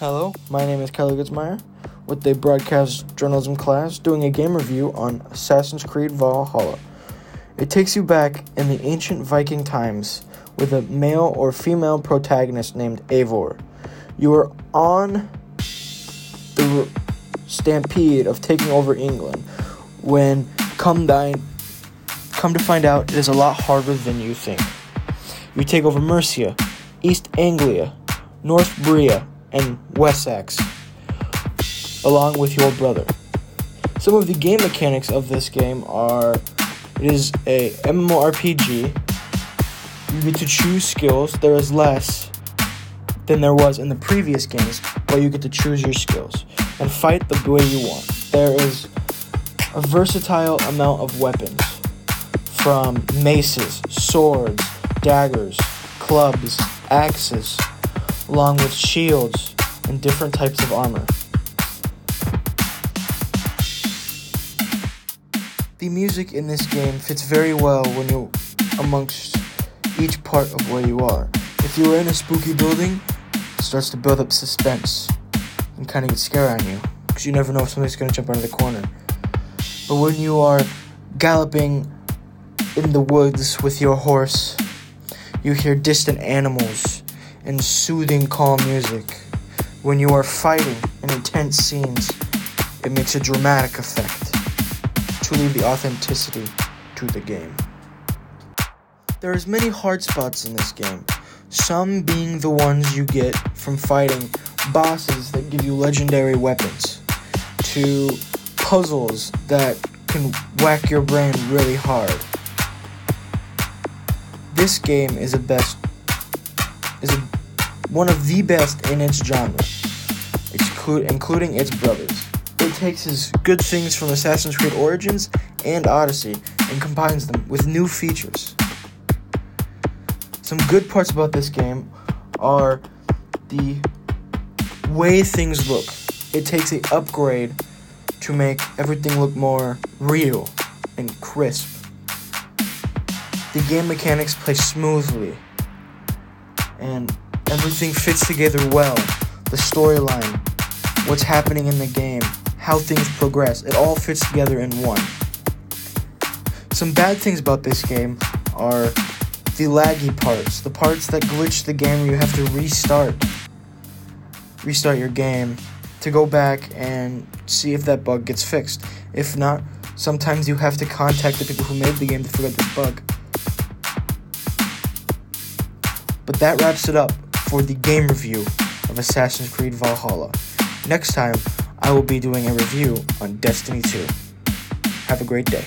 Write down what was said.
Hello, my name is Kyle Lukensmeyer with the broadcast journalism class doing a game review on Assassin's Creed Valhalla. It takes you back in the ancient Viking times with a male or female protagonist named Eivor. You are on the stampede of taking over England when come dine, come to find out it is a lot harder than you think. You take over Mercia, East Anglia, Northumbria, and Wessex, along with your brother. Some of the game mechanics of this game are it is a MMORPG. You get to choose skills. There is less than there was in the previous games, but you get to choose your skills and fight the way you want. There is a versatile amount of weapons from maces, swords, daggers, clubs, axes, along with shields and different types of armor. The music in this game fits very well when you're amongst each part of where you are. If you are in a spooky building, it starts to build up suspense and kind of get scared on you because you never know if somebody's going to jump out of the corner. But when you are galloping in the woods with your horse, you hear distant animals and soothing, calm music. When you are fighting in intense scenes, it makes a dramatic effect to leave the authenticity to the game. There is many hard spots in this game, some being the ones you get from fighting bosses that give you legendary weapons, to puzzles that can whack your brain really hard. This game is a best is a, one of the best in its genre, exclu- including its brothers. It takes his good things from Assassin's Creed Origins and Odyssey and combines them with new features. Some good parts about this game are the way things look. It takes an upgrade to make everything look more real and crisp. The game mechanics play smoothly and everything fits together well. The storyline, what's happening in the game, how things progress, it all fits together in one. Some bad things about this game are the laggy parts, the parts that glitch the game where you have to restart restart your game to go back and see if that bug gets fixed. If not, sometimes you have to contact the people who made the game to figure out this bug. But that wraps it up for the game review of Assassin's Creed Valhalla. Next time, I will be doing a review on Destiny 2. Have a great day.